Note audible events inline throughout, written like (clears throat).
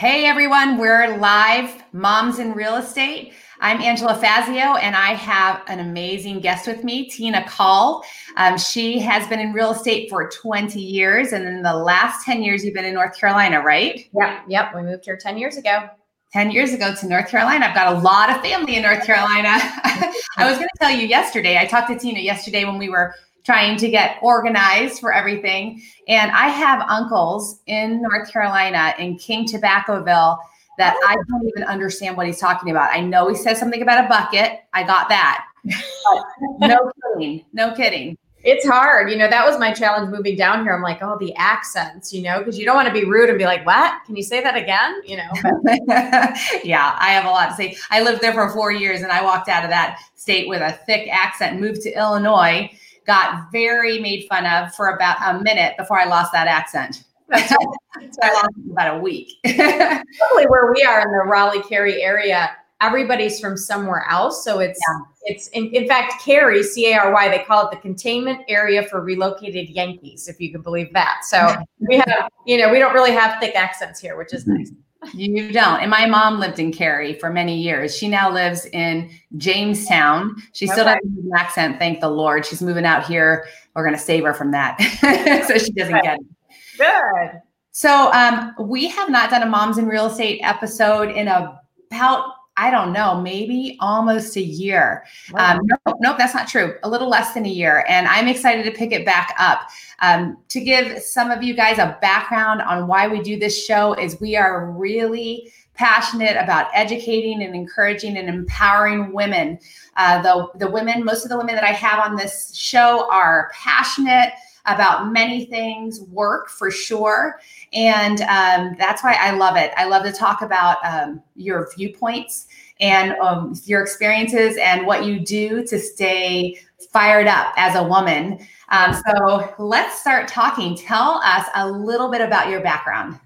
Hey everyone, we're live, Moms in Real Estate. I'm Angela Fazio, and I have an amazing guest with me, Tina Caul. Um, she has been in real estate for 20 years, and in the last 10 years, you've been in North Carolina, right? Yep, yep. We moved here 10 years ago. 10 years ago to North Carolina. I've got a lot of family in North Carolina. (laughs) I (laughs) was going to tell you yesterday, I talked to Tina yesterday when we were trying to get organized for everything. And I have uncles in North Carolina in King Tobaccoville that I oh. don't even understand what he's talking about. I know he says something about a bucket. I got that. (laughs) no kidding. No kidding. It's hard. You know, that was my challenge moving down here. I'm like, oh, the accents, you know, because you don't want to be rude and be like, what? Can you say that again? You know? (laughs) yeah, I have a lot to say. I lived there for four years and I walked out of that state with a thick accent, moved to Illinois, got very made fun of for about a minute before I lost that accent. (laughs) so I lost about a week. (laughs) Probably where we are in the Raleigh Cary area, everybody's from somewhere else. So it's yeah. it's in, in fact Cary, C A R Y, they call it the containment area for relocated Yankees, if you can believe that. So we have, you know, we don't really have thick accents here, which is mm-hmm. nice. You don't. And my mom lived in Cary for many years. She now lives in Jamestown. She still okay. doesn't have an accent, thank the Lord. She's moving out here. We're going to save her from that (laughs) so she doesn't Good. get it. Good. So um, we have not done a Moms in Real Estate episode in about I don't know, maybe almost a year. Wow. Um, nope, nope, that's not true. A little less than a year. And I'm excited to pick it back up. Um, to give some of you guys a background on why we do this show is we are really passionate about educating and encouraging and empowering women. Uh, the, the women, most of the women that I have on this show are passionate about many things, work for sure. And um, that's why I love it. I love to talk about um, your viewpoints and um, your experiences and what you do to stay fired up as a woman. Um, so let's start talking. Tell us a little bit about your background.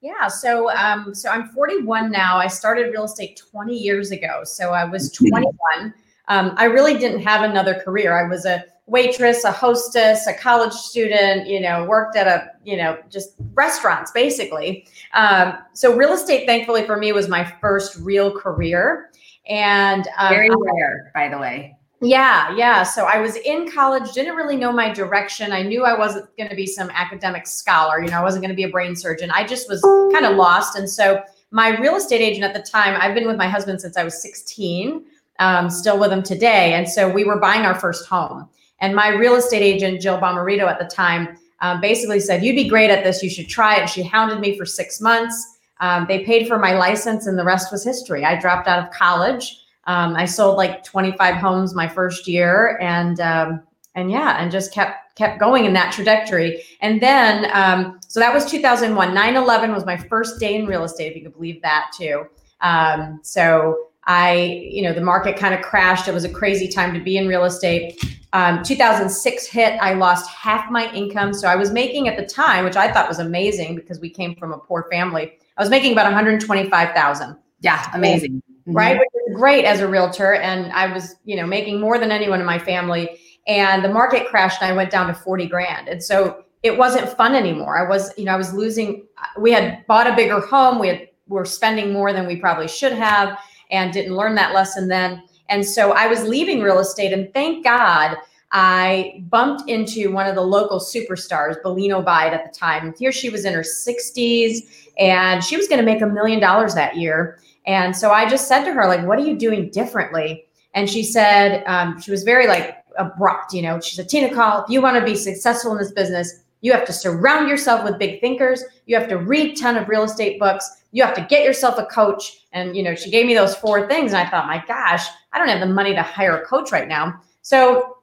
Yeah, so um, so I'm 41 now. I started real estate 20 years ago. So I was (laughs) 21. Um, I really didn't have another career. I was a waitress, a hostess, a college student, you know, worked at a, you know, just restaurants basically. Um, so real estate, thankfully for me, was my first real career. And um, very rare, by the way. Yeah, yeah. So I was in college, didn't really know my direction. I knew I wasn't going to be some academic scholar, you know, I wasn't going to be a brain surgeon. I just was kind of lost. And so my real estate agent at the time, I've been with my husband since I was 16, um, still with him today. And so we were buying our first home. And my real estate agent, Jill Bomarito, at the time, um, basically said, You'd be great at this. You should try it. She hounded me for six months. Um, they paid for my license, and the rest was history. I dropped out of college. Um, I sold like 25 homes my first year, and um, and yeah, and just kept kept going in that trajectory. And then, um, so that was 2001. 9/11 was my first day in real estate, if you could believe that too. Um, so I, you know, the market kind of crashed. It was a crazy time to be in real estate. Um, 2006 hit. I lost half my income. So I was making at the time, which I thought was amazing because we came from a poor family. I was making about 125,000. Yeah, amazing. Mm-hmm. Right, which is great as a realtor, and I was, you know, making more than anyone in my family. And the market crashed, and I went down to 40 grand. And so it wasn't fun anymore. I was, you know, I was losing. We had bought a bigger home. We had were spending more than we probably should have and didn't learn that lesson then. And so I was leaving real estate, and thank God I bumped into one of the local superstars, Belino Bide at the time. Here she was in her 60s, and she was going to make a million dollars that year. And so I just said to her, like, what are you doing differently? And she said, um, she was very like abrupt, you know, she said, Tina Caul, if you want to be successful in this business, you have to surround yourself with big thinkers. You have to read ton of real estate books. You have to get yourself a coach. And you know, she gave me those four things, and I thought, my gosh, I don't have the money to hire a coach right now. So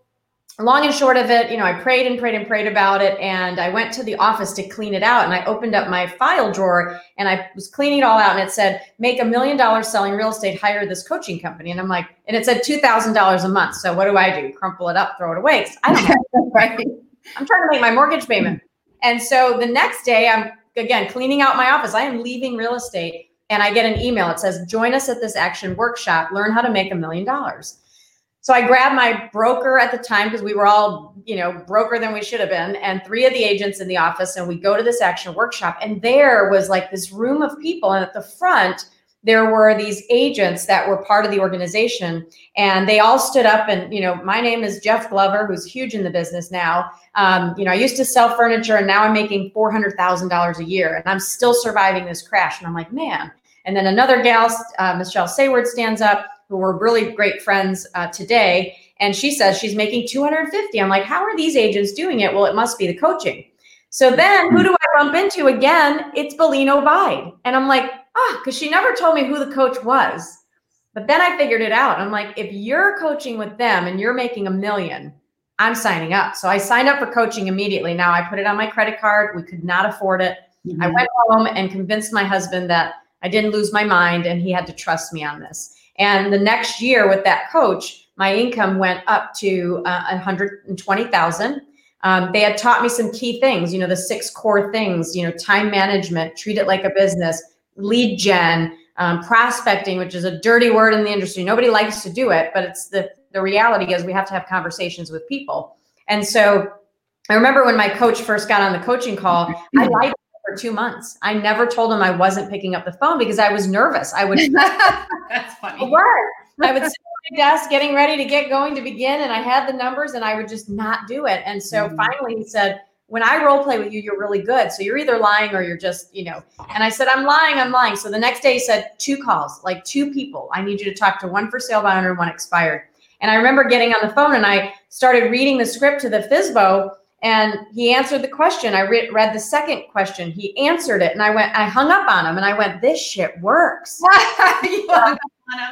long and short of it, you know, I prayed and prayed and prayed about it. And I went to the office to clean it out. And I opened up my file drawer and I was cleaning it all out. And it said, make a million dollars selling real estate, hire this coaching company. And I'm like, and it said $2,000 a month. So what do I do? Crumple it up, throw it away. I don't know. (laughs) right? I'm trying to make my mortgage payment. And so the next day, I'm again cleaning out my office. I am leaving real estate and I get an email. It says, join us at this action workshop, learn how to make a million dollars. so I grabbed my broker at the time because we were all, you know, broker than we should have been, and three of the agents in the office, and we go to this action workshop, and there was like this room of people, and at the front there were these agents that were part of the organization and they all stood up and you know my name is jeff glover who's huge in the business now um, you know i used to sell furniture and now i'm making $400000 a year and i'm still surviving this crash and i'm like man and then another gal uh, michelle sayward stands up who were really great friends uh, today. And she says she's making 250. I'm like, how are these agents doing it? Well, it must be the coaching. So then who do I bump into again? It's Belino Bide. And I'm like, ah, because she never told me who the coach was. But then I figured it out. I'm like, if you're coaching with them and you're making a million, I'm signing up. So I signed up for coaching immediately. Now I put it on my credit card. We could not afford it. Mm-hmm. I went home and convinced my husband that I didn't lose my mind and he had to trust me on this. And the next year with that coach, my income went up to uh, 120,000. Um, they had taught me some key things, you know, the six core things, you know, time management, treat it like a business, lead gen, um, prospecting, which is a dirty word in the industry. Nobody likes to do it, but it's the the reality is we have to have conversations with people. And so I remember when my coach first got on the coaching call, I lied for two months. I never told him I wasn't picking up the phone because I was nervous. I would. (laughs) (laughs) That's funny. I I would sit at my desk getting ready to get going to begin, and I had the numbers, and I would just not do it. And so mm-hmm. finally, he said, "When I role play with you, you're really good. So you're either lying or you're just, you know." And I said, "I'm lying. I'm lying." So the next day, he said, two calls, like two people. I need you to talk to one for sale by owner, one expired." And I remember getting on the phone, and I started reading the script to the FSBO and he answered the question. I re- read the second question. He answered it, and I went. I hung up on him, and I went, "This shit works." (laughs) (laughs) and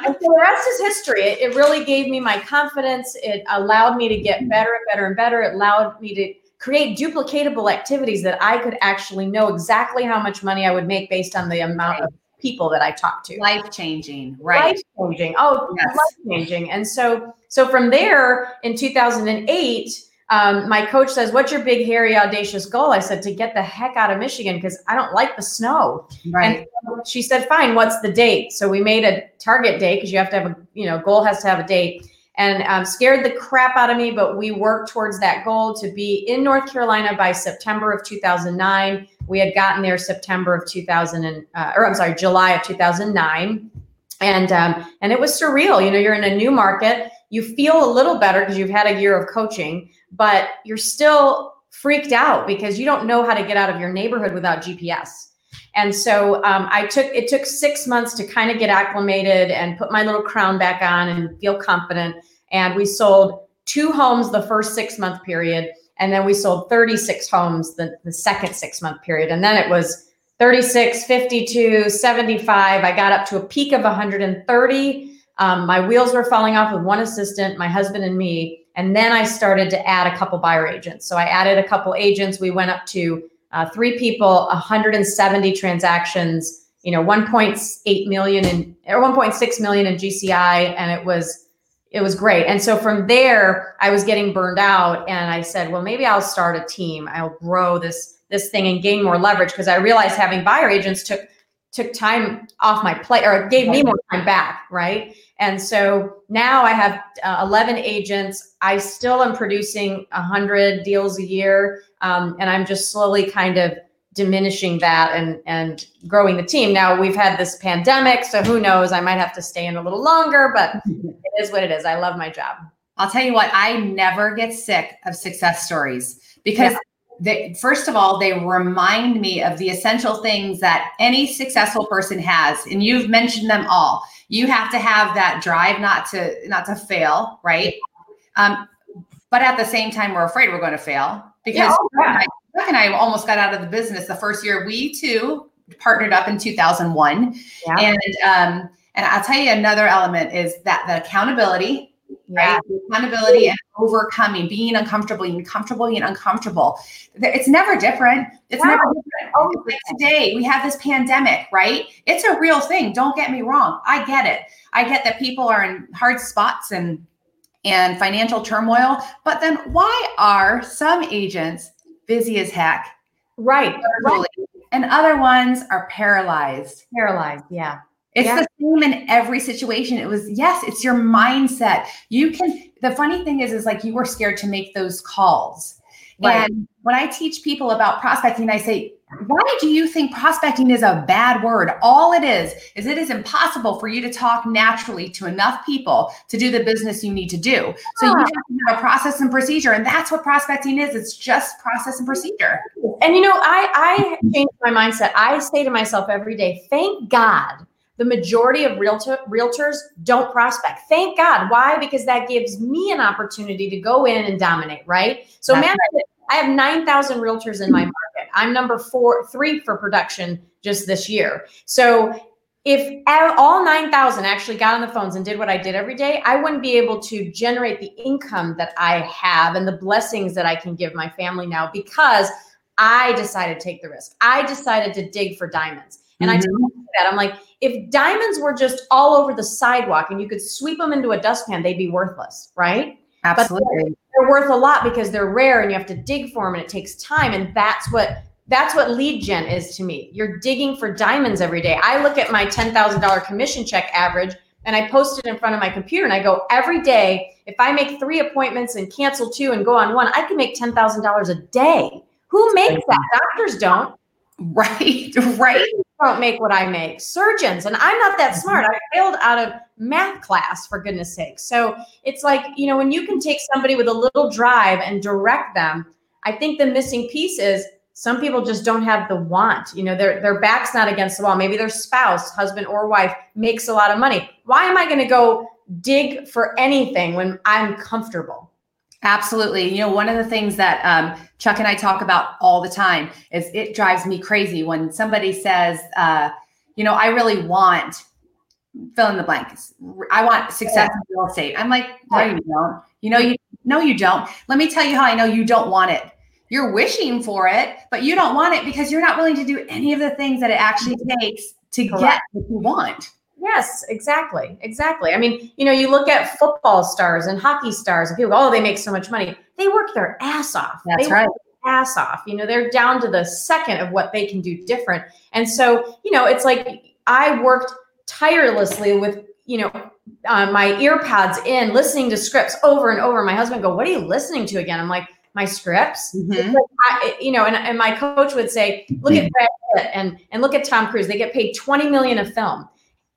so the rest is history. It, it really gave me my confidence. It allowed me to get better and better and better. It allowed me to create duplicatable activities that I could actually know exactly how much money I would make based on the amount of people that I talked to. Life changing, right? Life changing. Oh, yes. life changing. And so, so from there in 2008 um, my coach says, What's your big, hairy, audacious goal? I said, To get the heck out of Michigan because I don't like the snow. Right. And she said, Fine, what's the date? So we made a target date because you have to have a, you know, goal has to have a date and um, scared the crap out of me. But we worked towards that goal to be in North Carolina by September of 2009. We had gotten there September of 2000, and, uh, or I'm sorry, July of 2009. And um, and it was surreal. You know, you're in a new market. You feel a little better because you've had a year of coaching, but you're still freaked out because you don't know how to get out of your neighborhood without GPS. And so um, I took it took six months to kind of get acclimated and put my little crown back on and feel confident. And we sold two homes the first six month period, and then we sold 36 homes the, the second six month period. And then it was 36, 52, 75. I got up to a peak of 130. Um, my wheels were falling off with one assistant, my husband and me. And then I started to add a couple buyer agents. So I added a couple agents. We went up to uh, three people, 170 transactions, you know, 1.8 million in or 1.6 million in GCI, and it was it was great. And so from there, I was getting burned out, and I said, well, maybe I'll start a team. I'll grow this this thing and gain more leverage because I realized having buyer agents took took time off my plate or gave me more time back, right? And so now I have uh, 11 agents. I still am producing 100 deals a year. Um, and I'm just slowly kind of diminishing that and, and growing the team. Now we've had this pandemic, so who knows? I might have to stay in a little longer, but (laughs) it is what it is. I love my job. I'll tell you what, I never get sick of success stories because yeah. They, first of all, they remind me of the essential things that any successful person has, and you've mentioned them all you have to have that drive not to not to fail right um, but at the same time we're afraid we're going to fail because yeah, oh. Chuck and I almost got out of the business the first year we too partnered up in 2001 yeah. and um, and I'll tell you another element is that the accountability right? Accountability and overcoming, being uncomfortable, being comfortable, being uncomfortable. It's never different. It's never different. Oh, like today we have this pandemic, right? It's a real thing. Don't get me wrong. I get it. I get that people are in hard spots and and financial turmoil, but then why are some agents busy as heck? Right. And other ones are paralyzed. Paralyzed, yeah. It's yeah. the same in every situation. It was, yes, it's your mindset. You can, the funny thing is, is like you were scared to make those calls. Right. And when I teach people about prospecting, I say, why do you think prospecting is a bad word? All it is, is it is impossible for you to talk naturally to enough people to do the business you need to do. So you have to have a process and procedure. And that's what prospecting is. It's just process and procedure. And you know, I I changed my mindset. I say to myself every day, thank God the majority of realtor, realtors don't prospect. Thank God. Why? Because that gives me an opportunity to go in and dominate, right? So, man, I have 9,000 realtors in my market. I'm number four, three for production just this year. So, if all 9,000 actually got on the phones and did what I did every day, I wouldn't be able to generate the income that I have and the blessings that I can give my family now because I decided to take the risk. I decided to dig for diamonds. And mm-hmm. I that I'm like, if diamonds were just all over the sidewalk and you could sweep them into a dustpan, they'd be worthless, right? Absolutely. But they're worth a lot because they're rare and you have to dig for them and it takes time. And that's what that's what lead gen is to me. You're digging for diamonds every day. I look at my $10,000 commission check average and I post it in front of my computer and I go every day, if I make three appointments and cancel two and go on one, I can make $10,000 a day. Who makes that? Doctors don't. Right, (laughs) right. Don't make what I make. Surgeons, and I'm not that mm-hmm. smart. I failed out of math class for goodness sake. So it's like, you know, when you can take somebody with a little drive and direct them, I think the missing piece is some people just don't have the want. You know, their their back's not against the wall. Maybe their spouse, husband or wife makes a lot of money. Why am I going to go dig for anything when I'm comfortable? Absolutely. You know, one of the things that um, Chuck and I talk about all the time is it drives me crazy when somebody says, uh, you know, I really want fill in the blanks. I want success yeah. in real estate. I'm like, no, you don't. You know, you no, you don't. Let me tell you how I know you don't want it. You're wishing for it, but you don't want it because you're not willing to do any of the things that it actually takes to Correct. get what you want. Yes, exactly. Exactly. I mean, you know, you look at football stars and hockey stars and people go, oh, they make so much money. They work their ass off. That's they right. ass off. You know, they're down to the second of what they can do different. And so, you know, it's like I worked tirelessly with, you know, uh, my earpods in, listening to scripts over and over. My husband go, what are you listening to again? I'm like, my scripts. Mm-hmm. Like I, you know, and, and my coach would say, look at Brad Pitt and, and look at Tom Cruise. They get paid 20 million a film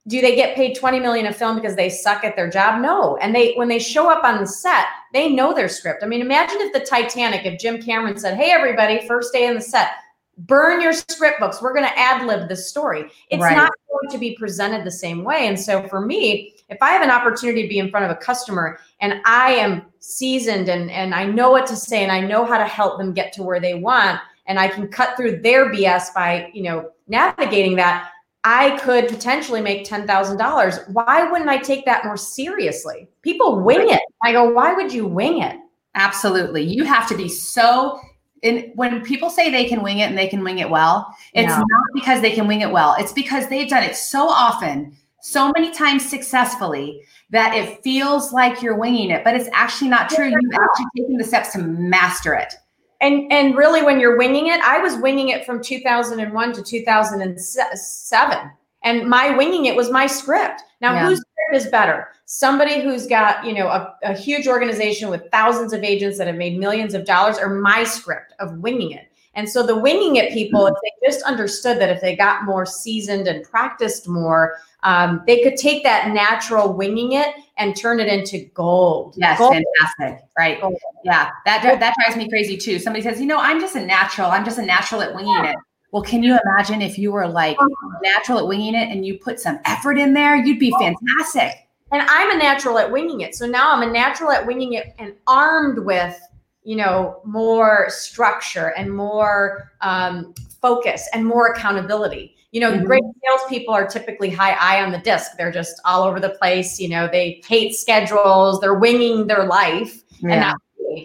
do they get paid 20 million a film because they suck at their job? No. And they when they show up on the set they know their script. I mean imagine if the titanic if jim cameron said hey everybody first day in the set burn your script books. We're going to ad lib this story. It's right. not going to be presented the same way. And so for me if i have an opportunity to be in front of a customer and i am seasoned and and i know what to say and i know how to help them get to where they want and i can cut through their bs by you know navigating that I could potentially make $10,000. Why wouldn't I take that more seriously? People wing it. I go, why would you wing it? Absolutely. You have to be so and when people say they can wing it and they can wing it well, it's no. not because they can wing it well. It's because they've done it so often, so many times successfully that it feels like you're winging it, but it's actually not true. You've actually taken the steps to master it and and really when you're winging it i was winging it from 2001 to 2007 and my winging it was my script. Now yeah. whose script is better? Somebody who's got you know a, a huge organization with thousands of agents that have made millions of dollars or my script of winging it. And so the winging it people, if they just understood that if they got more seasoned and practiced more, um, they could take that natural winging it and turn it into gold. Yes, gold. fantastic. Right. Gold. Yeah, that that drives me crazy too. Somebody says, you know, I'm just a natural. I'm just a natural at winging yeah. it. Well, can you imagine if you were like uh-huh. natural at winging it and you put some effort in there? You'd be fantastic. And I'm a natural at winging it. So now I'm a natural at winging it and armed with you know more structure and more um, focus and more accountability you know mm-hmm. great salespeople are typically high I on the disc. They're just all over the place. You know they hate schedules. They're winging their life. Yeah. and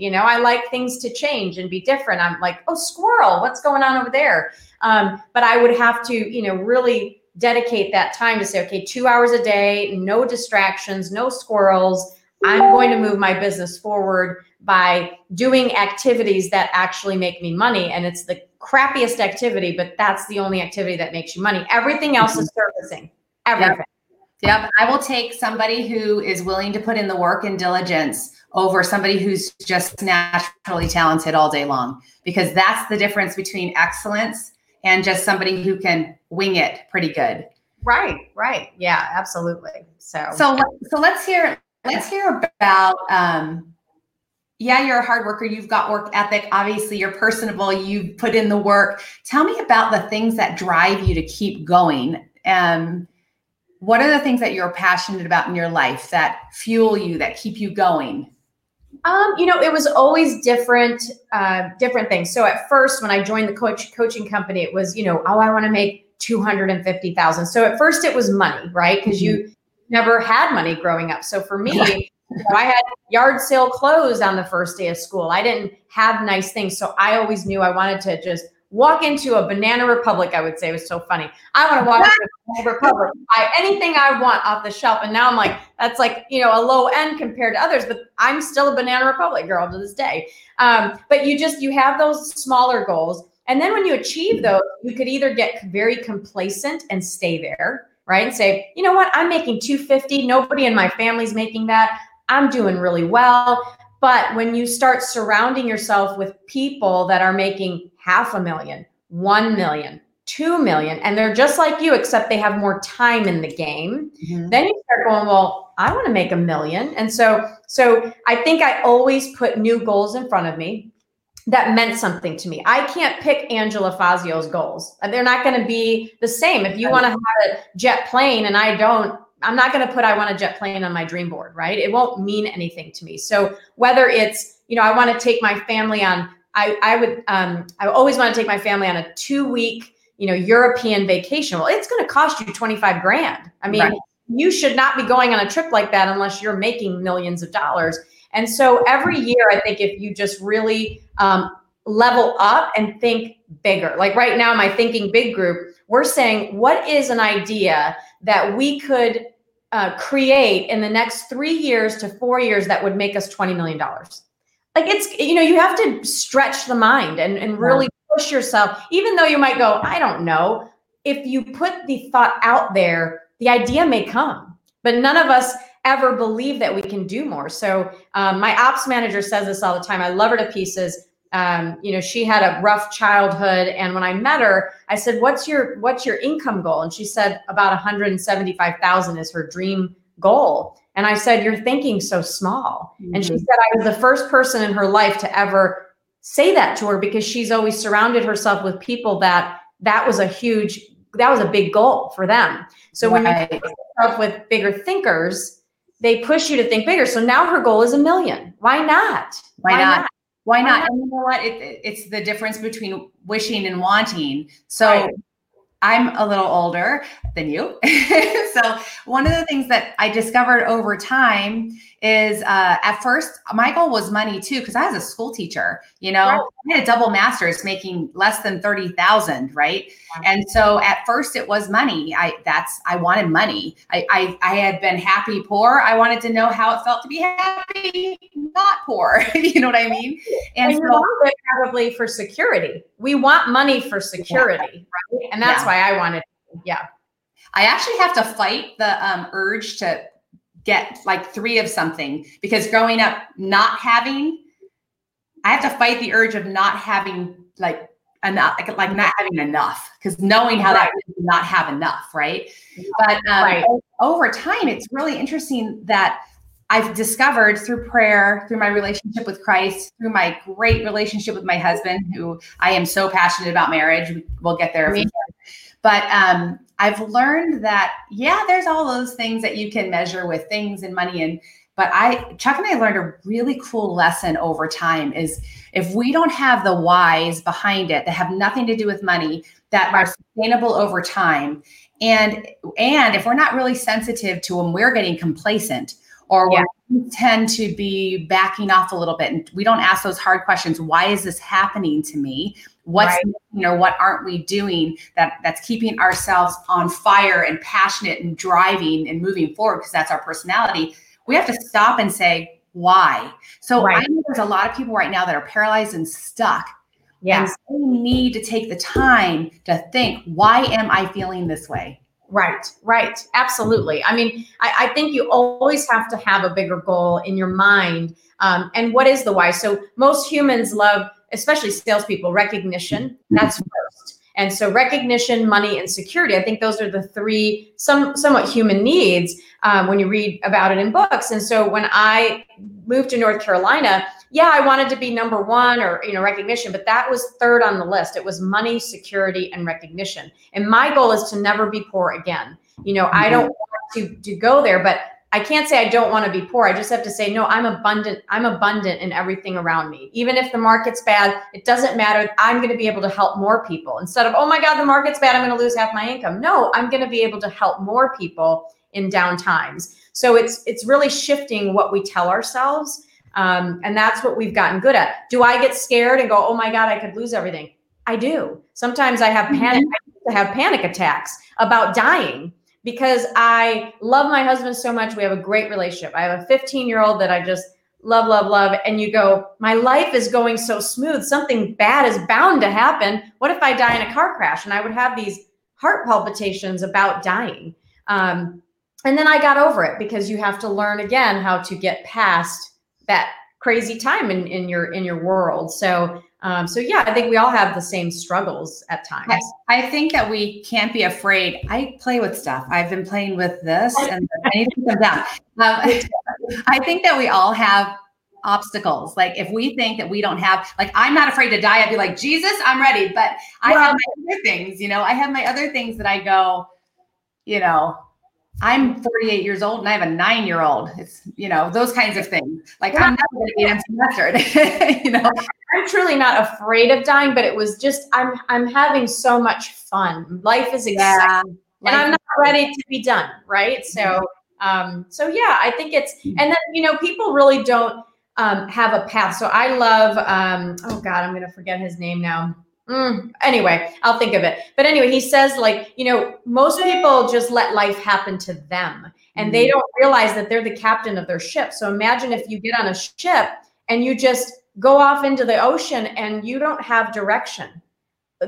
you know i like things to change and be different. I'm like oh squirrel what's going on over there? Um, but i would have to you know really dedicate that time to say okay two hours a day no distractions no squirrels. I'm going to move my business forward by doing activities that actually make me money. And it's the crappiest activity, but that's the only activity that makes you money. Everything else is (laughs) servicing. everything. Yep. Yep. I will take somebody who is willing to put in the work and diligence over somebody who's just naturally talented all day long because that's the difference between excellence and just somebody who can wing it pretty good. Right, right. Yeah, absolutely. So So so let's hear let's hear about um yeah, you're a hard worker. You've got work ethic. Obviously, you're personable. You put in the work. Tell me about the things that drive you to keep going. Um, what are the things that you're passionate about in your life that fuel you, that keep you going? Um, you know, it was always different, uh, different things. So at first, when I joined the coach coaching company, it was, you know, oh, I want to make two hundred and fifty thousand. So at first, it was money, right? Because mm-hmm. you never had money growing up. So for me, (laughs) I had yard sale clothes on the first day of school. I didn't have nice things, so I always knew I wanted to just walk into a Banana Republic, I would say it was so funny. I want to walk into a Banana (laughs) Republic, buy anything I want off the shelf. And now I'm like, that's like, you know, a low end compared to others, but I'm still a Banana Republic girl to this day. Um, but you just, you have those smaller goals. And then when you achieve those, you could either get very complacent and stay there, right? And say, you know what, I'm making 250. Nobody in my family's making that. I'm doing really well. But when you start surrounding yourself with people that are making half a million, 1 million, 2 million, and they're just like you, except they have more time in the game, mm-hmm. then you start going, well, I want to make a million. And so, so I think I always put new goals in front of me that meant something to me. I can't pick Angela Fazio's goals. They're not going to be the same. If you want to have a jet plane and I don't, I'm not going to put I want a jet plane on my dream board, right? It won't mean anything to me. So whether it's, you know, I want to take my family on I, I would um, I always want to take my family on a two week you know European vacation. Well, it's going to cost you 25 grand. I mean, right. you should not be going on a trip like that unless you're making millions of dollars. And so every year, I think if you just really um, level up and think bigger, like right now, my Thinking Big group, we're saying, what is an idea that we could uh, create in the next three years to four years that would make us $20 million? like it's you know you have to stretch the mind and, and really push yourself even though you might go i don't know. If you put the thought out there the idea may come but none of us ever believe that we can do more. So um, my ops manager says this all the time. I love her to pieces um, you know she had a rough childhood and when i met her i said what's your what's your income goal and she said about 175000 is her dream goal and I said, You're thinking so small. Mm-hmm. And she mm-hmm. said, I was the first person in her life to ever say that to her because she's always surrounded herself with people that that was a huge, that was a big goal for them. So right. when you put yourself with bigger thinkers, they push you to think bigger. So now her goal is a million. Why not? Why, Why not? not? Why, not? And you know what? It, it's the difference between wishing and wanting. So right. I'm a little older than you. (laughs) so, one of the things that I discovered over time is uh, at first, my goal was money too, because I was a school teacher. You know, right. I had a double master's making less than 30,000, right? And so at first it was money. I that's I wanted money. I, I I had been happy poor. I wanted to know how it felt to be happy, not poor. (laughs) you know what I mean? (laughs) And, and so probably for security. We want money for security, yeah. right? And that's yeah. why I wanted, yeah. I actually have to fight the um, urge to get like three of something because growing up not having, I have to fight the urge of not having like enough, like, like not having enough because knowing how right. that not have enough, right? But um, right. over time, it's really interesting that I've discovered through prayer, through my relationship with Christ, through my great relationship with my husband, who I am so passionate about marriage. We'll get there. But um, I've learned that, yeah, there's all those things that you can measure with things and money. And, but I, Chuck and I learned a really cool lesson over time is if we don't have the whys behind it that have nothing to do with money, that are sustainable over time, and and if we're not really sensitive to when we're getting complacent or yeah. we tend to be backing off a little bit and we don't ask those hard questions why is this happening to me what's right. you know what aren't we doing that that's keeping ourselves on fire and passionate and driving and moving forward because that's our personality we have to stop and say why so right. i know there's a lot of people right now that are paralyzed and stuck yeah. and we need to take the time to think why am i feeling this way Right, right. Absolutely. I mean, I, I, think you always have to have a bigger goal in your mind. Um, and what is the why? So most humans love, especially salespeople, recognition. That's first. And so recognition, money, and security. I think those are the three some somewhat human needs um, when you read about it in books. And so when I moved to North Carolina, yeah, I wanted to be number one or you know recognition, but that was third on the list. It was money, security, and recognition. And my goal is to never be poor again. You know, I don't want to to go there, but I can't say I don't want to be poor. I just have to say no. I'm abundant. I'm abundant in everything around me. Even if the market's bad, it doesn't matter. I'm going to be able to help more people instead of oh my god, the market's bad. I'm going to lose half my income. No, I'm going to be able to help more people in down times. So it's it's really shifting what we tell ourselves, um, and that's what we've gotten good at. Do I get scared and go, oh my god, I could lose everything? I do. Sometimes I have panic. I have panic attacks about dying because I love my husband so much. We have a great relationship. I have a 15 year old that I just love, love, love. And you go, my life is going so smooth. Something bad is bound to happen. What if I die in a car crash? And I would have these heart palpitations about dying. Um, and then I got over it because you have to learn again how to get past that crazy time in, in your in your world. So um, so yeah, I think we all have the same struggles at times. I, I, think that we can't be afraid. I play with stuff. I've been playing with this, and I need to put them down. Um, (laughs) I think that we all have obstacles. Like if we think that we don't have, like I'm not afraid to die, I'd be like Jesus, I'm ready. But I well, have my other things. You know, I have my other things that I go. You know, I'm 48 years old and I have a nine year old. It's, you know, those kinds of things. Like. I'm never going to be empty nester. (laughs) you know, I'm truly not afraid of dying, but it was just, I'm, I'm having so much fun. Life is exciting yeah. and I'm not ready to be done. Right. So, um, so yeah, I think it's, and then, you know, people really don't, um, have a path. So I love, um, oh God, I'm going to forget his name now. Mm, anyway, I'll think of it. But anyway, he says, like, you know, most people just let life happen to them and they mm-hmm. don't realize that they're the captain of their ship. So imagine if you get on a ship and you just go off into the ocean and you don't have direction.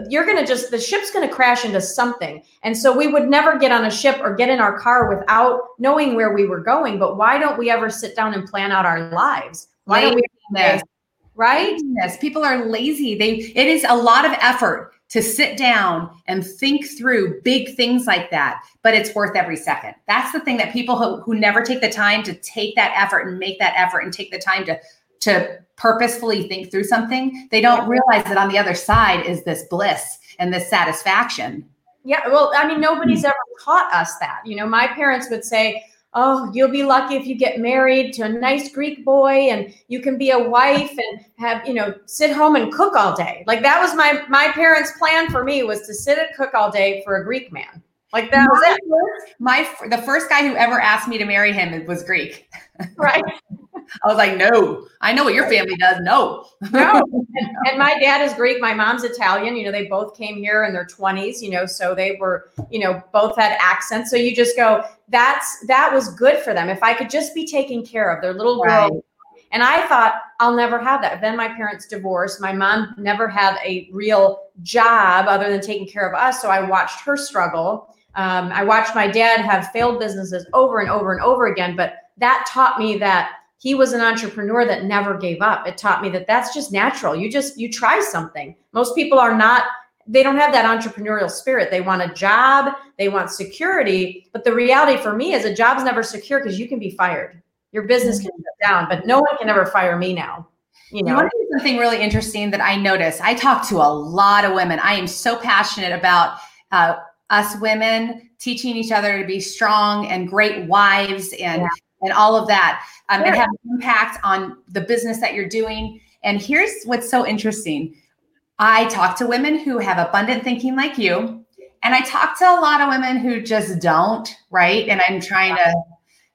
You're going to just, the ship's going to crash into something. And so we would never get on a ship or get in our car without knowing where we were going. But why don't we ever sit down and plan out our lives? Why don't we? Right? Yes, people are lazy. They it is a lot of effort to sit down and think through big things like that, but it's worth every second. That's the thing that people who, who never take the time to take that effort and make that effort and take the time to to purposefully think through something, they don't realize that on the other side is this bliss and this satisfaction. Yeah, well, I mean, nobody's hmm. ever taught us that. You know, my parents would say, oh, you'll be lucky if you get married to a nice Greek boy and you can be a wife and have, you know, sit home and cook all day. Like that was my my parents' plan for me was to sit and cook all day for a Greek man. Like that was it. My the first guy who ever asked me to marry him was Greek. Right. (laughs) I was like, no, I know what your family does. No. no. And, (laughs) and, my dad is Greek. My mom's Italian. You know, they both came here in their 20s, you know, so they were, you know, both had accents. So you just go, that's that was good for them. If I could just be taken care of, their little girl. Right. And I thought, I'll never have that. Then my parents divorced. My mom never had a real job other than taking care of us. So I watched her struggle. Um, I watched my dad have failed businesses over and over and over again. But that taught me that he was an entrepreneur that never gave up. It taught me that that's just natural. You just you try something. Most people are not they don't have that entrepreneurial spirit. They want a job, they want security, but the reality for me is a job's never secure because you can be fired. Your business can shut down, but no one can ever fire me now. You know, you want to do something really interesting that I notice. I talk to a lot of women. I am so passionate about uh, us women teaching each other to be strong and great wives and yeah and all of that um, sure. and have an impact on the business that you're doing. And here's what's so interesting. I talk to women who have abundant thinking like you, and I talk to a lot of women who just don't, right? And I'm trying to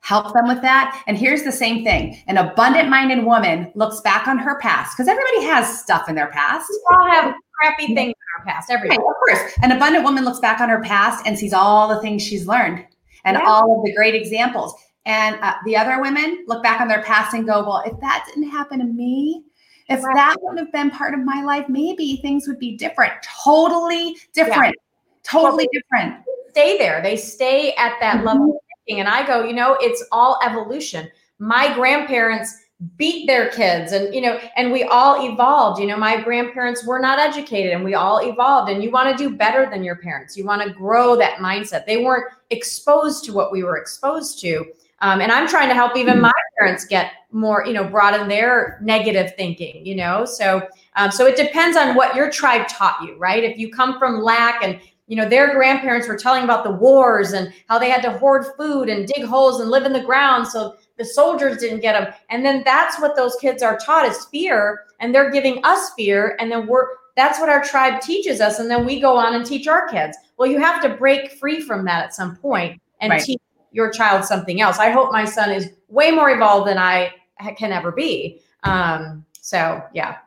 help them with that. And here's the same thing an abundant minded woman looks back on her past because everybody has stuff in their past. We all have crappy things in our past, everybody. Right, of course. An abundant woman looks back on her past and sees all the things she's learned and yeah. all of the great examples. And uh, the other women look back on their past and go, well, if that didn't happen to me, if right. that wouldn't have been part of my life, maybe things would be different, totally different, yeah. totally well, different. stay there. They stay at that mm-hmm. level of thinking. And I go, you know, it's all evolution. My grandparents beat their kids and you know and we all evolved you know my grandparents were not educated and we all evolved and you want to do better than your parents you want to grow that mindset they weren't exposed to what we were exposed to um, and i'm trying to help even my parents get more you know broaden their negative thinking you know? So um, so it depends on what your tribe taught you right? If you come from lack and you know their grandparents were telling about the wars and how they had to hoard food and dig holes and live in the ground so the soldiers didn't get them and then that's what those kids are taught is fear and they're giving us fear and then we're that's what our tribe teaches us and then we go on and teach our kids. Well you have to break free from that at some point and right. teach your child something else i hope my son is way more evolved than i can ever be um, so yeah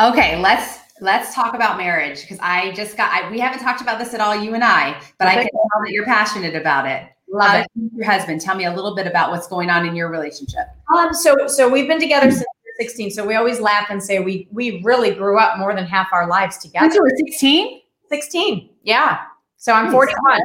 okay let's let's talk about marriage because i just got I, we haven't talked about this at all you and i but okay. i can tell that you're passionate about it Love uh, it. Your husband. Tell me a little bit about what's going on in your relationship. Um, so so we've been together since 16. So we always laugh and say we we really grew up more than half our lives together. You were 16? 16. Yeah. So I'm 41.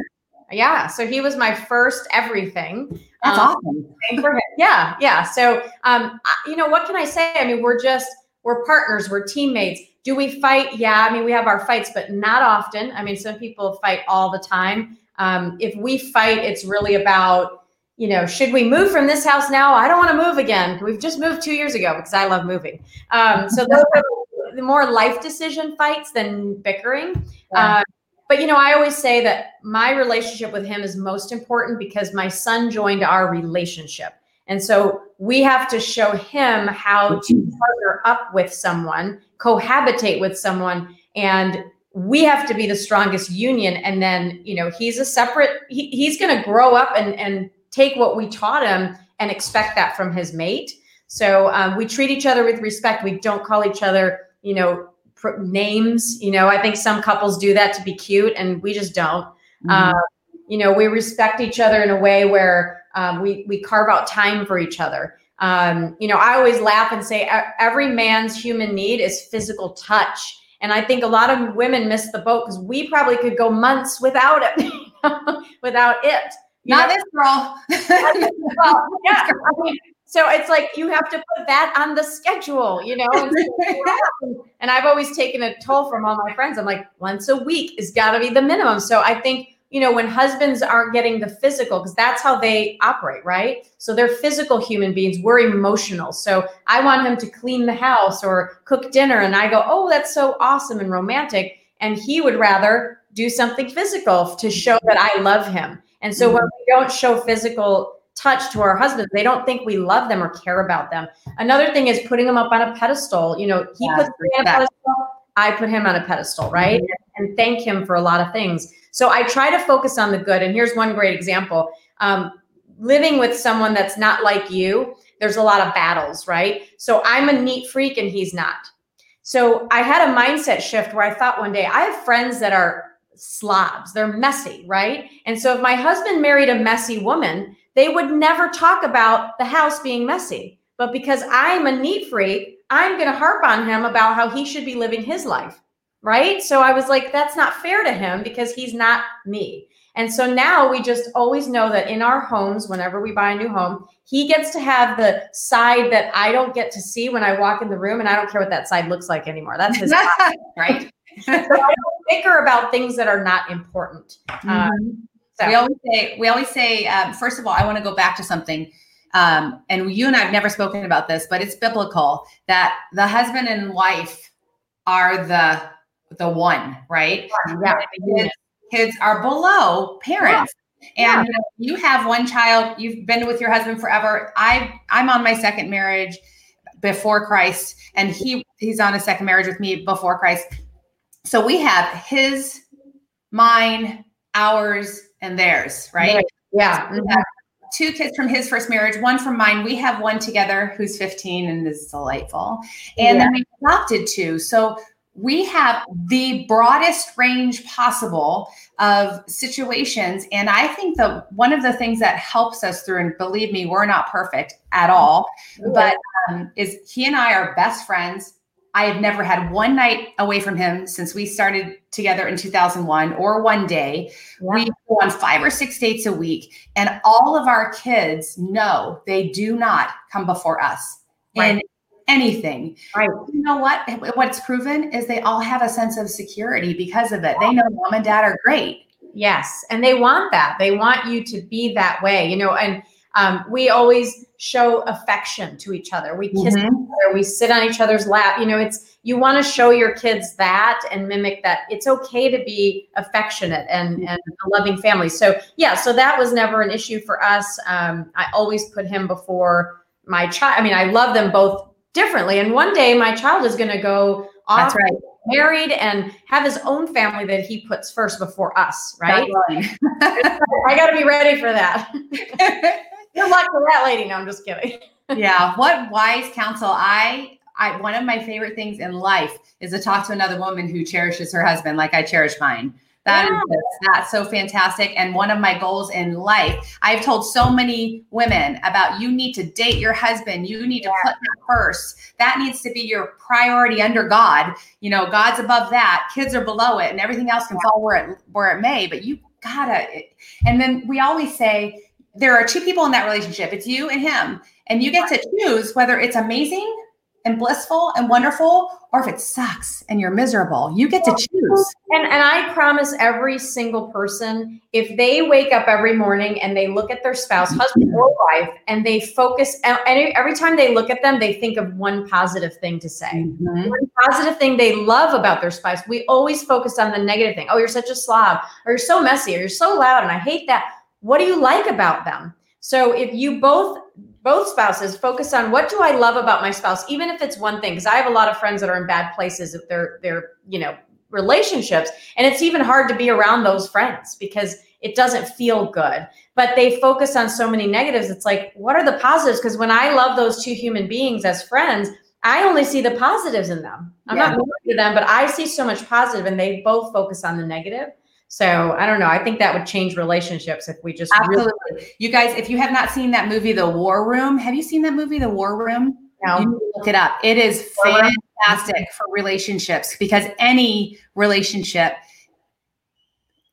Yeah. So he was my first everything. That's um, awesome. For him. Yeah. Yeah. So um, you know, what can I say? I mean, we're just we're partners, we're teammates. Do we fight? Yeah. I mean, we have our fights, but not often. I mean, some people fight all the time. Um, if we fight, it's really about, you know, should we move from this house now? I don't want to move again. We've just moved two years ago because I love moving. Um, so those are the more life decision fights than bickering. Yeah. Uh, but you know, I always say that my relationship with him is most important because my son joined our relationship. And so we have to show him how to partner up with someone, cohabitate with someone, and we have to be the strongest union. And then you know he's a separate he, he's going to grow up and and take what we taught him and expect that from his mate. So um, we treat each other with respect. We don't call each other you know names you know i think some couples do that to be cute and we just don't mm-hmm. uh, you know we respect each other in a way where um, we we carve out time for each other um, you know i always laugh and say every man's human need is physical touch and I think a lot of women miss the boat because we probably could go months without it, (laughs) without it. Not know? this girl. (laughs) well, yeah. I mean, so it's like you have to put that on the schedule, you know. And, (laughs) and I've always taken a toll from all my friends. I'm like, once a week is got to be the minimum. So I think you know, when husbands aren't getting the physical, because that's how they operate, right? So they're physical human beings. We're emotional. So I want him to clean the house or cook dinner. And I go, oh, that's so awesome and romantic. And he would rather do something physical to show that I love him. And so mm-hmm. when we don't show physical touch to our husbands, they don't think we love them or care about them. Another thing is putting them up on a pedestal. You know, he yeah, puts me on a pedestal, I put him on a pedestal, right? Mm-hmm. And thank him for a lot of things. So I try to focus on the good. And here's one great example. Um, living with someone that's not like you, there's a lot of battles, right? So I'm a neat freak and he's not. So I had a mindset shift where I thought one day, I have friends that are slobs, they're messy, right? And so if my husband married a messy woman, they would never talk about the house being messy. But because I'm a neat freak, I'm going to harp on him about how he should be living his life right? So I was like, that's not fair to him because he's not me. And so now we just always know that in our homes, whenever we buy a new home, he gets to have the side that I don't get to see when I walk in the room, and I don't care what that side looks like anymore. That's his (laughs) right? So I don't bicker about things that are not important. Mm-hmm. Um, so. We always say, we always say, um, first of all, I want to go back to something. Um, and you and I have never spoken about this, but it's biblical that the husband and wife are the the one, right? Yeah. Kids, kids are below parents. Yeah. And yeah. you have one child, you've been with your husband forever. I I'm on my second marriage before Christ, and he he's on a second marriage with me before Christ. So we have his, mine, ours, and theirs, right? right. Yeah. Mm-hmm. two kids from his first marriage, one from mine. We have one together who's 15 and is delightful. And yeah. then we adopted two. So we have the broadest range possible of situations and i think that one of the things that helps us through and believe me we're not perfect at all but um, is he and i are best friends I have never had one night away from him since we started together in 2001 or one day. Yeah. We go on five or six dates a week, and all of our kids know they do not come before us right. in anything. Right. You know what? What's proven is they all have a sense of security because of it. They know mom and dad are great. Yes. And they want that. They want you to be that way, you know, and um, we always show affection to each other. We kiss mm-hmm. each other. We sit on each other's lap. You know, it's you want to show your kids that and mimic that. It's okay to be affectionate and and a loving family. So yeah, so that was never an issue for us. Um, I always put him before my child. I mean, I love them both differently. And one day, my child is going to go off. Right. Married and have his own family that he puts first before us, right? (laughs) I got to be ready for that. (laughs) Good luck to that lady. No, I'm just kidding. (laughs) yeah. What wise counsel. I I one of my favorite things in life is to talk to another woman who cherishes her husband like I cherish mine. That yeah. is that's so fantastic. And one of my goals in life, I've told so many women about you need to date your husband. You need to put that first. That needs to be your priority under God. You know, God's above that. Kids are below it, and everything else can fall where it where it may. But you gotta. And then we always say, there are two people in that relationship. It's you and him. And you get to choose whether it's amazing and blissful and wonderful or if it sucks and you're miserable. You get to choose. And and I promise every single person if they wake up every morning and they look at their spouse, husband or wife and they focus and every time they look at them they think of one positive thing to say. Mm-hmm. One positive thing they love about their spouse. We always focus on the negative thing. Oh, you're such a slob or you're so messy or you're so loud and I hate that what do you like about them? So if you both both spouses focus on what do I love about my spouse, even if it's one thing, because I have a lot of friends that are in bad places if they're they're you know relationships, and it's even hard to be around those friends because it doesn't feel good. But they focus on so many negatives. It's like, what are the positives? Because when I love those two human beings as friends, I only see the positives in them. I'm yeah. not married to them, but I see so much positive, and they both focus on the negative. So I don't know. I think that would change relationships if we just absolutely. Really- you guys, if you have not seen that movie, The War Room, have you seen that movie, The War Room? No. You look it up. It is fantastic for relationships because any relationship,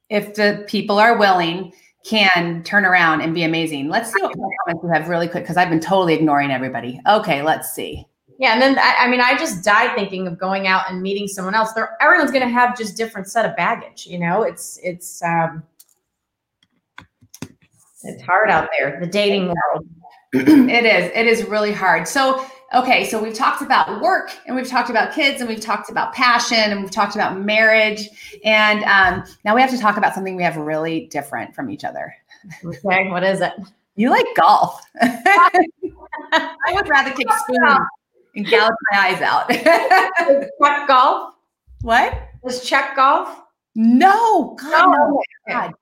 if the people are willing, can turn around and be amazing. Let's see what comments we have really quick because I've been totally ignoring everybody. Okay, let's see. Yeah, and then I, I, mean, I just die thinking of going out and meeting someone else. They're, everyone's going to have just different set of baggage. You know, it's it's um, it's hard out there, the dating world. (clears throat) it is. It is really hard. So, okay, so we've talked about work, and we've talked about kids, and we've talked about passion, and we've talked about marriage, and um, now we have to talk about something we have really different from each other. Okay, what is it? You like golf. (laughs) (laughs) I would rather take spoon and gouge my eyes out. (laughs) Czech golf? What? Was Czech golf? No. God, no. no. God.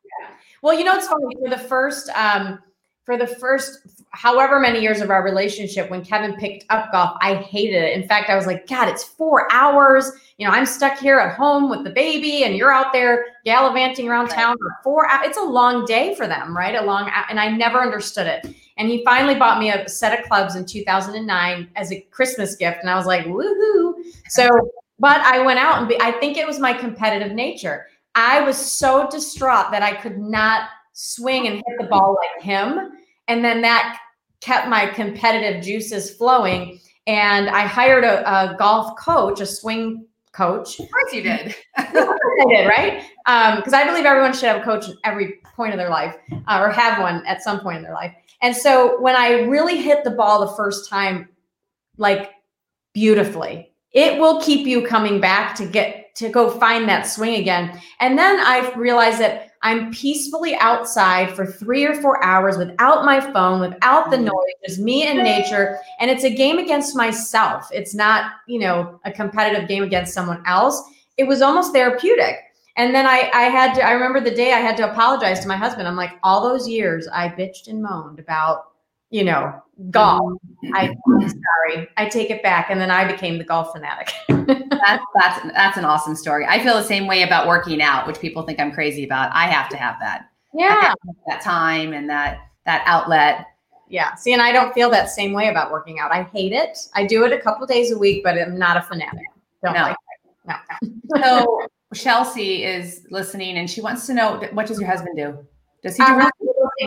Well, you know, it's funny for the first, um, for the first however many years of our relationship, when Kevin picked up golf, I hated it. In fact, I was like, God, it's four hours. You know, I'm stuck here at home with the baby, and you're out there gallivanting around town for four hours. It's a long day for them, right? A long, and I never understood it. And he finally bought me a set of clubs in 2009 as a Christmas gift. And I was like, woohoo. So, but I went out and be, I think it was my competitive nature. I was so distraught that I could not swing and hit the ball like him. And then that kept my competitive juices flowing. And I hired a, a golf coach, a swing coach. Of course you did. I did, right? Because um, I believe everyone should have a coach at every point of their life uh, or have one at some point in their life. And so when I really hit the ball the first time, like beautifully, it will keep you coming back to get to go find that swing again. And then I realized that I'm peacefully outside for three or four hours without my phone, without the mm-hmm. noise, just me and nature. And it's a game against myself. It's not, you know, a competitive game against someone else. It was almost therapeutic. And then I, I had to, I remember the day I had to apologize to my husband. I'm like, all those years I bitched and moaned about, you know, golf. I, I'm sorry, I take it back. And then I became the golf fanatic. (laughs) that's, that's, that's an awesome story. I feel the same way about working out, which people think I'm crazy about. I have to have that. Yeah. Have that time and that, that outlet. Yeah. See, and I don't feel that same way about working out. I hate it. I do it a couple days a week, but I'm not a fanatic. Don't no. like it. No. so (laughs) Chelsea is listening and she wants to know what does your husband do? Does he do um,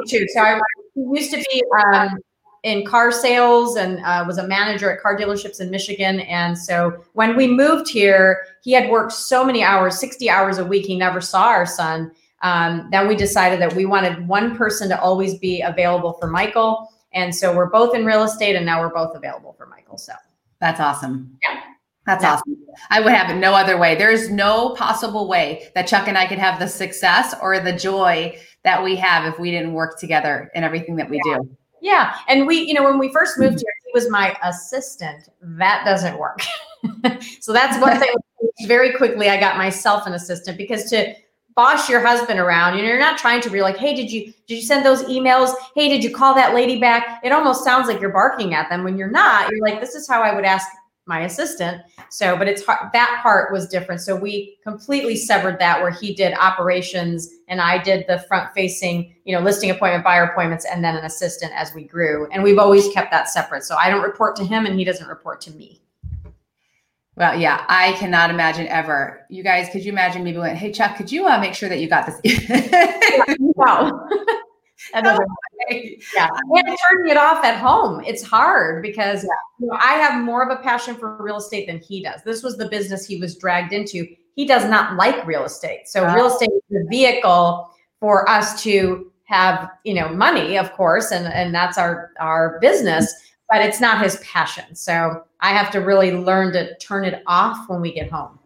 too? So I used to be um, in car sales and uh, was a manager at car dealerships in Michigan. And so when we moved here, he had worked so many hours, 60 hours a week. He never saw our son. Um, then we decided that we wanted one person to always be available for Michael. And so we're both in real estate and now we're both available for Michael. So that's awesome. Yeah. That's awesome. I would have it no other way. There's no possible way that Chuck and I could have the success or the joy that we have if we didn't work together in everything that we yeah. do. Yeah. And we, you know, when we first moved mm-hmm. here, he was my assistant. That doesn't work. (laughs) so that's one thing. Very quickly, I got myself an assistant because to boss your husband around, you know, you're not trying to be like, hey, did you did you send those emails? Hey, did you call that lady back? It almost sounds like you're barking at them when you're not. You're like, this is how I would ask my assistant. So, but it's hard, that part was different. So we completely severed that where he did operations and I did the front facing, you know, listing appointment, buyer appointments, and then an assistant as we grew. And we've always kept that separate. So I don't report to him and he doesn't report to me. Well, yeah, I cannot imagine ever. You guys, could you imagine me went, hey Chuck, could you uh, make sure that you got this? (laughs) no. (laughs) Another (laughs) yeah. And turning it off at home, it's hard because yeah. you know, I have more of a passion for real estate than he does. This was the business he was dragged into. He does not like real estate. So real estate is the vehicle for us to have, you know, money, of course, and and that's our our business, but it's not his passion. So I have to really learn to turn it off when we get home.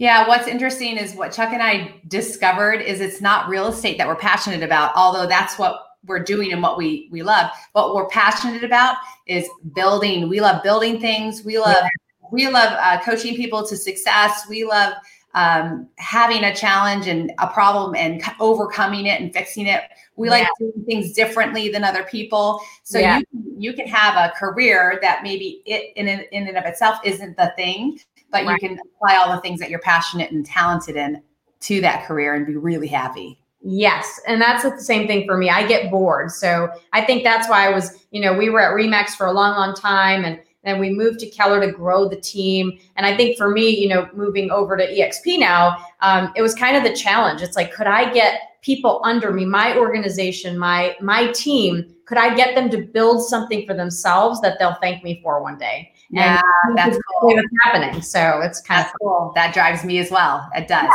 Yeah, what's interesting is what Chuck and I discovered is it's not real estate that we're passionate about, although that's what we're doing and what we we love. What we're passionate about is building. We love building things. We love yeah. we love uh, coaching people to success. We love um, having a challenge and a problem and overcoming it and fixing it. We yeah. like doing things differently than other people. So yeah. you you can have a career that maybe it in in and of itself isn't the thing, but right. you can apply all the things that you're passionate and talented in to that career and be really happy. Yes. And that's the same thing for me. I get bored. So I think that's why I was, you know, we were at Remax for a long, long time and then we moved to Keller to grow the team. And I think for me, you know, moving over to EXP now, um, it was kind of the challenge. It's like, could I get people under me, my organization, my my team, could I get them to build something for themselves that they'll thank me for one day? Yeah, and that's cool. What's happening. So it's kind that's of cool. That drives me as well. It does.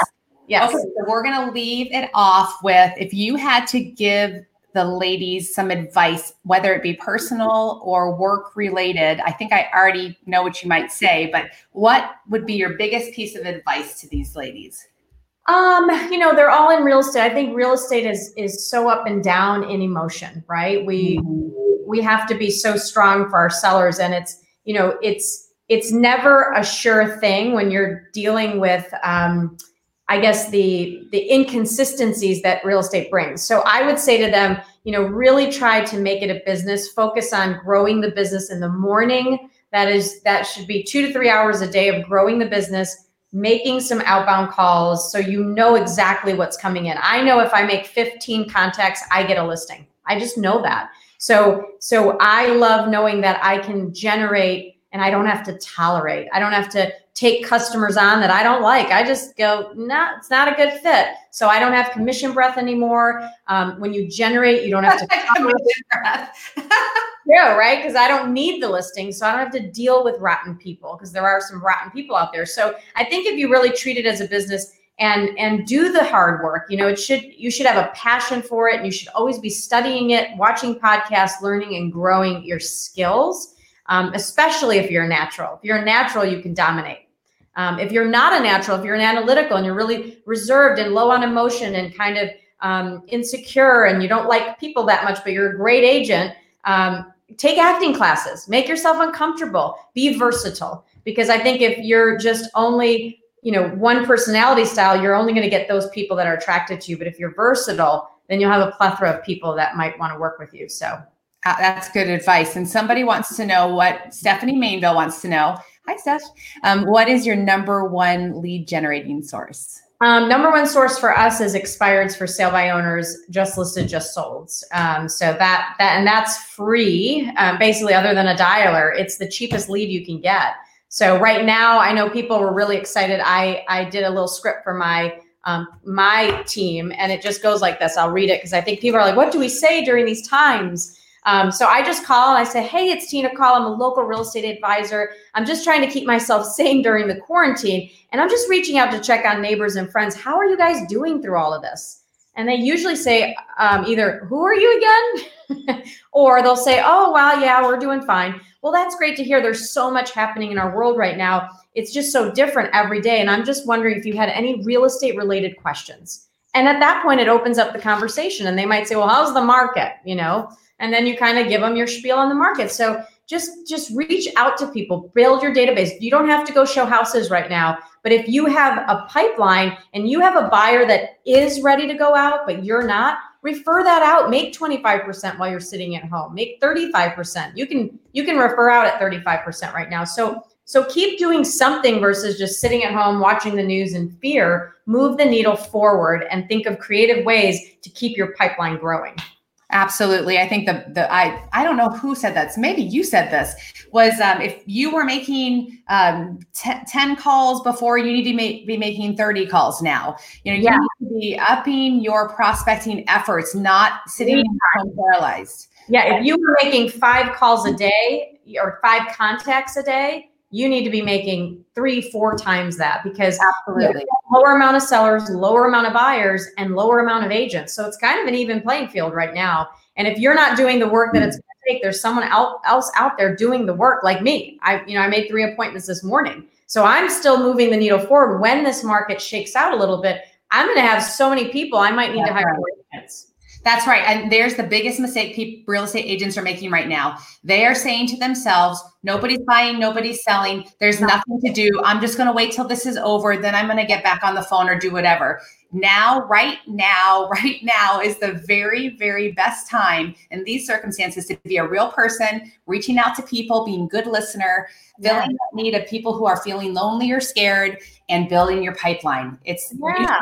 Yeah. Yes. Okay, so we're gonna leave it off with if you had to give the ladies some advice, whether it be personal or work related. I think I already know what you might say, but what would be your biggest piece of advice to these ladies? Um, you know, they're all in real estate. I think real estate is is so up and down in emotion, right? We mm-hmm. we have to be so strong for our sellers and it's you know it's it's never a sure thing when you're dealing with um, i guess the the inconsistencies that real estate brings. So i would say to them you know really try to make it a business. Focus on growing the business in the morning. That is that should be two to three hours a day of growing the business making some outbound calls so you know exactly what's coming in. I know if i make 15 contacts i get a listing. I just know that so, so I love knowing that I can generate and I don't have to tolerate. I don't have to take customers on that I don't like. I just go, no, nah, it's not a good fit. So I don't have commission breath anymore. Um, when you generate, you don't have to (laughs) (laughs) yeah, right. Because I don't need the listing, so I don't have to deal with rotten people because there are some rotten people out there. So I think if you really treat it as a business, and and do the hard work. You know it should you should have a passion for it and you should always be studying it watching podcasts learning and growing your skills um, especially if you're a natural. If you're a natural you can dominate. Um, if you're not a natural if you're an analytical and you're really reserved and low on emotion and kind of um, insecure and you don't like people that much but you're a great agent um, take acting classes. Make yourself uncomfortable. Be versatile. Because i think if you're just only you know one personality style you're only going to get those people that are attracted to you but if you're versatile then you'll have a plethora of people that might want to work with you so uh, that's good advice and somebody wants to know what stephanie mainville wants to know hi steph um, what is your number one lead generating source Um, number one source for us is expireds for sale by owners, just listed, just sold. Um, so that that and that's free. Um, basically, other than a dialer, it's the cheapest lead you can get. So right now, I know people were really excited. I I did a little script for my um, my team, and it just goes like this. I'll read it because I think people are like, "What do we say during these times?" Um, so I just call and I say, Hey, it's Tina Caul. I'm a local real estate advisor. I'm just trying to keep myself (laughs) sane during the quarantine. And I'm just reaching out to check on neighbors and friends. How are you guys doing through all of this? And they usually say um, either, Who are you again? (laughs) or they'll say, Oh, well, yeah, we're doing fine. Well, that's great to hear. There's so much happening in our world right now. It's just so different every day. And I'm just wondering if you had any real estate related questions. And at that point, it opens up the conversation and they might say, Well, how's the market? You know, and then you kind of give them your spiel on the market. So just just reach out to people, build your database. You don't have to go show houses right now, but if you have a pipeline and you have a buyer that is ready to go out but you're not, refer that out. Make 25% while you're sitting at home. Make 35%. You can you can refer out at 35% right now. So so keep doing something versus just sitting at home watching the news in fear. Move the needle forward and think of creative ways to keep your pipeline growing. Absolutely. I think the the I I don't know who said that. maybe you said this was um, if you were making um, t- 10 calls before, you need to make, be making 30 calls now. You know, you need to be upping your prospecting efforts, not sitting yeah. home paralyzed. Yeah. If you were making five calls a day or five contacts a day, you need to be making three, four times that because absolutely lower amount of sellers, lower amount of buyers, and lower amount of agents. So it's kind of an even playing field right now. And if you're not doing the work that it's going to take, there's someone else out there doing the work like me. I, you know, I made three appointments this morning. So I'm still moving the needle forward. When this market shakes out a little bit, I'm going to have so many people. I might need That's to hire right. more agents. That's right. And there's the biggest mistake people, real estate agents are making right now. They are saying to themselves, nobody's buying, nobody's selling. There's nothing to do. I'm just going to wait till this is over. Then I'm going to get back on the phone or do whatever. Now, right now, (laughs) right now is the very, very best time in these circumstances to be a real person, reaching out to people, being good listener, filling yeah. the need of people who are feeling lonely or scared, and building your pipeline. It's yeah.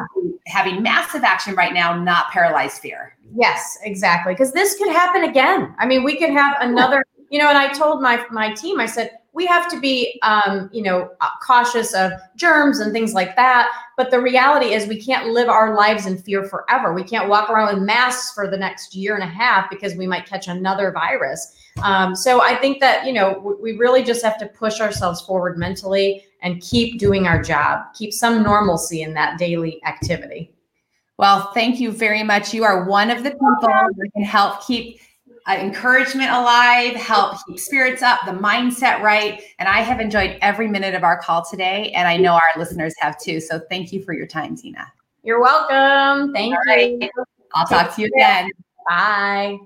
having massive action right now, not paralyzed fear. Yes, exactly. Because this could happen again. I mean, we could have another, you know, and I told my my team, I said, we have to be um, you know uh, cautious of germs and things like that but the reality is we can't live our lives in fear forever. We can't walk around with masks for the next year and a half because we might catch another virus. Um, so i think that you know we really just have to push ourselves forward mentally and keep doing our job keep some normalcy in that daily activity. Well, thank you very much. You are one of the people that can help keep uh, encouragement alive, help keep spirits up, the mindset right. And I have enjoyed every minute of our call today. And I know our listeners have too. So thank you for your time, Tina. You're welcome. Thank All you. Right. I'll talk to you again. Bye.